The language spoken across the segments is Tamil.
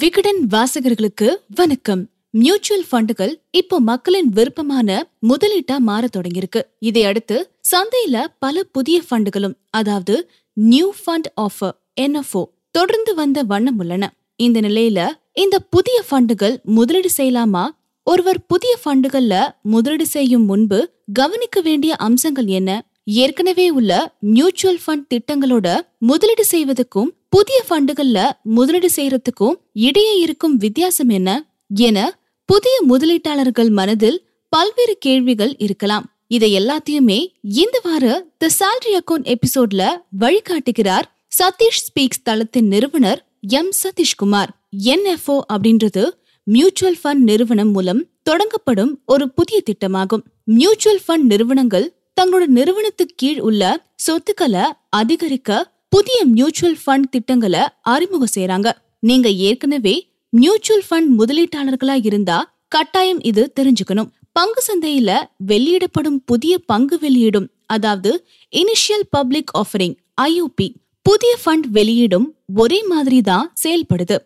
விகடன் வாசகர்களுக்கு வணக்கம். மியூச்சுவல் ஃபண்டுகள் இப்போ மக்களின் விருப்பமான முதலீட்டா மாற தொடங்கியிருக்கு. இதை அடுத்து சந்தையில பல புதிய ஃபண்டுகளும் அதாவது நியூ ஃபண்ட் ஆஃபர் என்எஃப்ஓ தொடர்ந்து வந்த வண்ணம் உள்ளன. இந்த நிலையில இந்த புதிய ஃபண்டுகள் முதலீடு செய்யலாமா? ஒருவர் புதிய ஃபண்டுகள்ல முதலீடு செய்யும் முன்பு கவனிக்க வேண்டிய அம்சங்கள் என்ன? ஏற்கனவே உள்ள மியூச்சுவல் ஃபண்ட் திட்டங்களோட முதலீடு செய்வதற்கும் புதிய ஃபண்டுகள்ல முதலீடு செய்யறதுக்கும் இடையே இருக்கும் வித்தியாசம் என்ன என புதிய முதலீட்டாளர்கள் மனதில் பல்வேறு கேள்விகள் இருக்கலாம். இதை எல்லாத்தையுமே இந்த வார தி salary அக்கவுண்ட் எபிசோட்ல வழிகாட்டுகிறார் சதீஷ் ஸ்பீக்ஸ் தளத்தின் நிறுவனர் எம் சதீஷ்குமார். என்எஃப்ஓ அப்படின்றது மியூச்சுவல் ஃபண்ட் நிறுவனம் மூலம் தொடங்கப்படும் ஒரு புதிய திட்டமாகும். மியூச்சுவல் ஃபண்ட் நிறுவனங்கள் தங்களோட நிறுவனத்துக்கு கீழ் உள்ள சொத்துக்களை அதிகரிக்க புதிய மியூச்சுவல் ஃபண்ட் திட்டங்களை அறிமுகம் செய்யறாங்க நீங்க ஏற்கனவே மியூச்சுவல் ஃபண்ட் முதலீட்டாளர்களா இருந்தா கட்டாயம் இது தெரிஞ்சுக்கணும். பங்கு சந்தையில வெளியிடப்படும் புதிய பங்கு வெளியீடும் அதாவது இனிஷியல் பப்ளிக் ஆஃபரிங் ஐஓபி புதிய ஃபண்ட் வெளியீடும் ஒரே மாதிரி தான் செயல்படுது.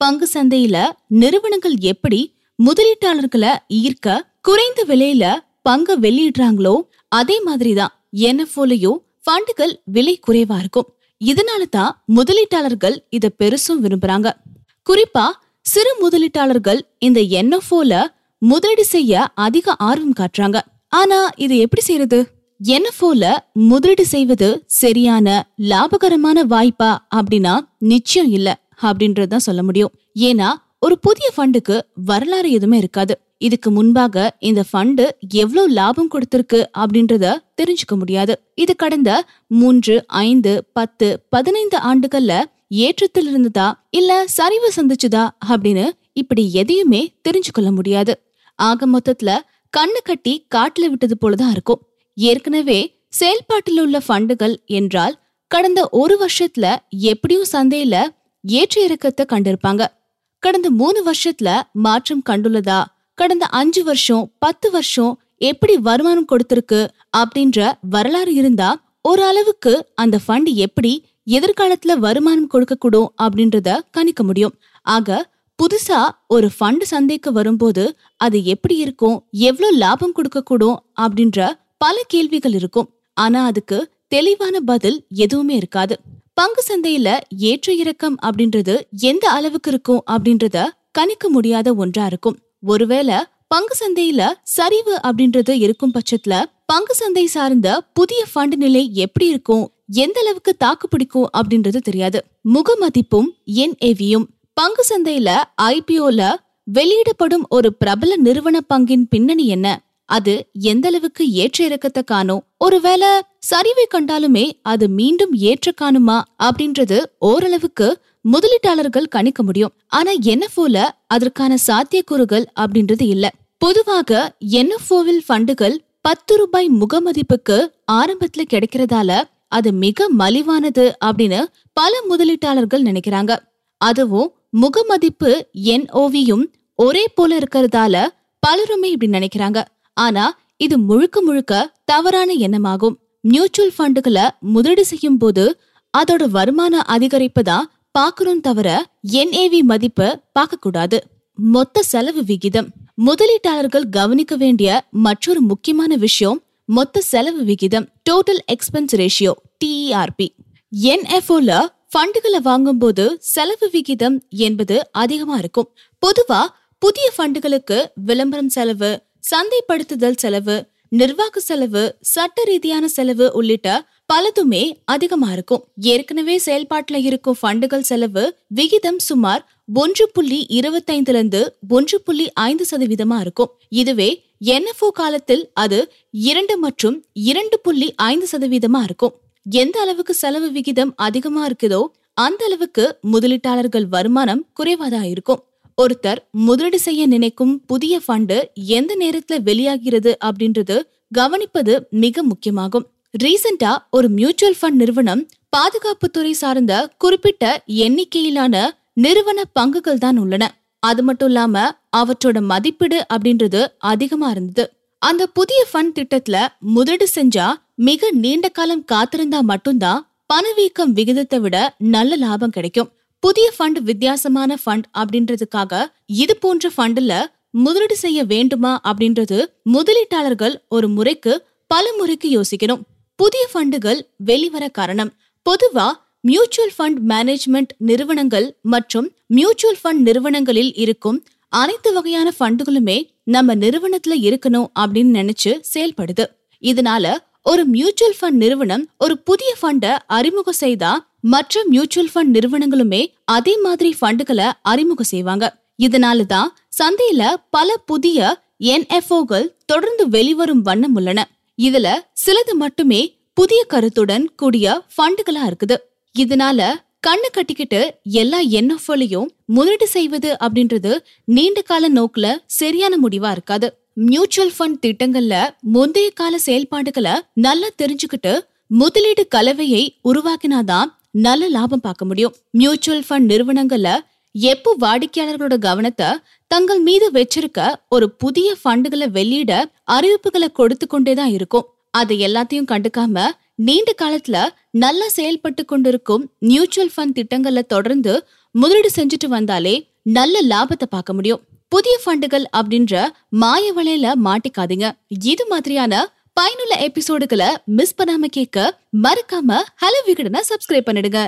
பங்கு சந்தையில நிறுவனங்கள் எப்படி முதலீட்டாளர்களை ஈர்க்க குறைந்த விலையில பங்கு வெளியிடுறாங்களோ அதே மாதிரிதான் என்எஃப்ஓலயும் ஃபண்டுகள் விலை குறைவா இருக்கும். இதனால தான் முதலீட்டாளர்கள் இத பெருசும் விரும்புறாங்க. குறிப்பா சிறு முதலீட்டாளர்கள் இந்த என்எஃப்ஓல முதலீடு செய்ய அதிக ஆர்வம் காட்டுறாங்க. ஆனா இது எப்படி செய்யறது? என்எஃப்ஓல முதலீடு செய்வது சரியான லாபகரமான வாய்ப்பா அப்படின்னா நிச்சயம் இல்ல அப்படின்றதுதான் சொல்ல முடியும். ஏன்னா ஒரு புதிய ஃபண்டுக்கு வரலாறு எதுவுமே இருக்காது. இதுக்கு முன்பாக இந்த ஃபண்டு எவ்வளவு லாபம் கொடுத்திருக்கு அப்படின்றத தெரிஞ்சுக்க முடியாது. இது கடந்த மூன்று ஐந்து பத்து பதினைந்து ஆண்டுகள்ல ஏற்றத்தில் இருந்ததா? இல்ல சரிவு சந்திச்சுதா? அப்படின்னு இப்படி எதையுமே தெரிஞ்சுக்கொள்ள முடியாது. ஆக மொத்தத்துல கண்ணு கட்டி காட்டுல விட்டது போலதான் இருக்கும். ஏற்கனவே செயல்பாட்டில் உள்ள ஃபண்டுகள் என்றால் கடந்த ஒரு வருஷத்துல எப்படியும் சந்தையில ஏற்ற இறக்கத்தை கண்டிருப்பாங்க. கடந்த மூணு வருஷத்துல மாற்றம் கண்டுள்ளதா? கடந்த அஞ்சு வருஷம் பத்து வருஷம் எப்படி வருமானம் கொடுத்திருக்கு அப்படின்ற வரலாறு இருந்தா ஒரு அளவுக்கு அந்த ஃபண்ட் எப்படி எதிர்காலத்துல வருமானம் கொடுக்கக்கூடும் அப்படின்றத கணிக்க முடியும். ஆக புதுசா ஒரு ஃபண்ட் சந்தைக்கு வரும்போது அது எப்படி இருக்கும் எவ்வளவு லாபம் கொடுக்கக்கூடும் அப்படின்ற பல கேள்விகள் இருக்கும். ஆனா அதுக்கு தெளிவான பதில் எதுவுமே இருக்காது. பங்கு சந்தையில ஏற்ற இறக்கம் அப்படின்றது எந்த அளவுக்கு இருக்கும் அப்படின்றத கணிக்க முடியாத ஒன்றா இருக்கும். ஒருவேளை பங்கு சந்தையில சரிவு அப்படின்றது இருக்கும் பட்சத்துல பங்கு சந்தை சார்ந்த புதிய ஃபண்ட் நிலை எப்படி இருக்கும்? எந்த அளவுக்கு தாக்கு பிடிக்கும் அப்படின்றது தெரியாது. முகமதிப்பும் என்ஏவியும் பங்கு சந்தையில ஐபிஓல வெளியிடப்படும் ஒரு பிரபல நிறுவன பங்கின் பின்னணி என்ன? அது எந்தளவுக்கு ஏற்ற இறக்கத்தை காணும் ஒருவேளை சரிவை கண்டாலுமே அது மீண்டும் ஏற்ற காணுமா அப்படின்றது ஓரளவுக்கு முதலீட்டாளர்கள் கணிக்க முடியும். ஆனா என்எஃப்ஓல அதற்கான சாத்தியக்கூறுகள் அப்படின்றது இல்ல. பொதுவாக என்எஃப்ஓவில் ஃபண்டுகள் பத்து ரூபாய் முகமதிப்புக்கு ஆரம்பத்துல கிடைக்கிறதால அது மிக மலிவானது அப்படின்னு பல முதலீட்டாளர்கள் நினைக்கிறாங்க. அதுவும் முகமதிப்பு என்ஓவியும் ஒரே போல இருக்கிறதால பலருமே இப்படி நினைக்கிறாங்க. ஆனா இது முழுக்க முழுக்க தவறான எண்ணமாகும். மியூச்சுவல் ஃபண்டுகளை முதலீடு செய்யும் போது அதோட வருமான அதிகரிப்பு தான் பார்க்கணும் தவிர என்ஏவி மதிப்பு பார்க்க கூடாது மொத்த செலவு விகிதம். முதலீட்டாளர்கள் கவனிக்க வேண்டிய மற்றொரு முக்கியமான விஷயம் மொத்த செலவு விகிதம். டோட்டல் எக்ஸ்பென்ஸ் ரேஷியோ டிஇஆர்பி என்எஃப்ஓல ஃபண்டுகளை வாங்கும்போது செலவு விகிதம் என்பது அதிகமா இருக்கும். பொதுவா புதிய ஃபண்டுகளுக்கு விளம்பரம் செலவு சந்தைப்படுத்துதல் செலவு நிர்வாக செலவு சட்ட ரீதியான செலவு உள்ளிட்ட பலதுமே அதிகமா இருக்கும். ஏற்கனவே செயல்பாட்டுல இருக்கும் ஃபண்டுகள் செலவு விகிதம் சுமார் ஒன்று புள்ளி இருபத்தைந்துல இருந்து ஒன்று புள்ளி ஐந்து சதவீதமா இருக்கும். இதுவே என்எஃப்ஓ காலத்தில் அது இரண்டு மற்றும் இரண்டு புள்ளி ஐந்து சதவீதமா இருக்கும். எந்த அளவுக்கு செலவு விகிதம் அதிகமா இருக்குதோ அந்த அளவுக்கு முதலீட்டாளர்கள் வருமானம் குறைவாதான் இருக்கும். ஒருத்தர் முதலீடு செய்ய நினைக்கும் புதிய ஃபண்டு எந்த நேரத்துல வெளியாகிறது அப்படின்றது கவனிப்பது மிக முக்கியமாகும். ரீசெண்டா ஒரு மியூச்சுவல் ஃபண்ட் நிறுவனம் பாதுகாப்புத்துறை சார்ந்த குறிப்பிட்ட எண்ணிக்கையிலான நிறுவன பங்குகள் தான் உள்ளன. அது மட்டும் இல்லாம அவற்றோட மதிப்பீடு அப்படின்றது அதிகமா இருந்தது. அந்த புதிய ஃபண்ட் திட்டத்துல முதலீடு செஞ்சா மிக நீண்ட காலம் காத்திருந்தா மட்டும்தான் பணவீக்கம் விகிதத்தை விட நல்ல லாபம் கிடைக்கும். புதிய ஃபண்ட் வித்தியாசமான ஃபண்ட் அப்படின்றதுக்காக இது போன்ற ஃபண்டுல முதலீடு செய்ய வேண்டுமா அப்படின்றது முதலீட்டாளர்கள் ஒரு முறைக்கு பல முறைக்கு யோசிக்கணும். புதிய ஃபண்டுகள் வெளிவர காரணம். பொதுவா மியூச்சுவல் ஃபண்ட் மேனேஜ்மெண்ட் நிறுவனங்கள் மற்றும் மியூச்சுவல் ஃபண்ட் நிறுவனங்களில் இருக்கும் அனைத்து வகையான ஃபண்டுகளுமே நம்ம நிறுவனத்துல இருக்கணும் அப்படின்னு நினைச்சு செயல்படுது. இதனால ஒரு மியூச்சுவல் ஃபண்ட் நிறுவனம் ஒரு புதிய ஃபண்டை அறிமுகம் செய்தா மற்ற மியூச்சுவல் ஃபண்ட் நிறுவனங்களுமே அதே மாதிரி ஃபண்டுகளை அறிமுகம் செய்வாங்க. இதனால தான் சந்தையில பல புதிய என்எஃப்ஓகள் தொடர்ந்து வெளிவரும் வண்ணம் உள்ளன. இதுல சிலது மட்டுமே புதிய கருத்துடன் கூடிய ஃபண்டுகளா இருக்குது. இதனால கண்ணு கட்டிக்கிட்டு எல்லா என்எஃப்ஓலையும் முதலீடு செய்வது அப்படின்றது நீண்ட கால நோக்குல சரியான முடிவா இருக்காது. மியூச்சுவல் ஃபண்ட் திட்டங்கள்ல முந்தைய கால செயல்பாடுகளை நல்லா தெரிஞ்சுக்கிட்டு முதலீடு கலவையை உருவாக்கினாதான் நல்ல லாபம் பார்க்க முடியும். மியூச்சுவல் ஃபண்ட் நிறுவனங்கள்ல எப்போ வாடிக்கையாளர்களோட கவனத்தை தங்கள் மீது வச்சிருக்க ஒரு புதிய ஃபண்டுகளை வெளியிட அறிவிப்புகளை கொடுத்து கொண்டே தான் இருக்கும். அதை எல்லாத்தையும் கண்டுக்காம நீண்ட காலத்துல நல்லா செயல்பட்டு கொண்டிருக்கும் மியூச்சுவல் ஃபண்ட் திட்டங்கள்ல தொடர்ந்து முதலீடு செஞ்சுட்டு வந்தாலே நல்ல லாபத்தை பார்க்க முடியும். புதிய ஃபண்டுகள் அப்படின்ற மாய வலையில மாட்டிக்காதீங்க. இது மாதிரியான பயனுள்ள எபிசோடுகளை மிஸ் பண்ணாம கேட்க மறக்காம ஹலோ விகடனை சப்ஸ்கிரைப் பண்ணிடுங்க.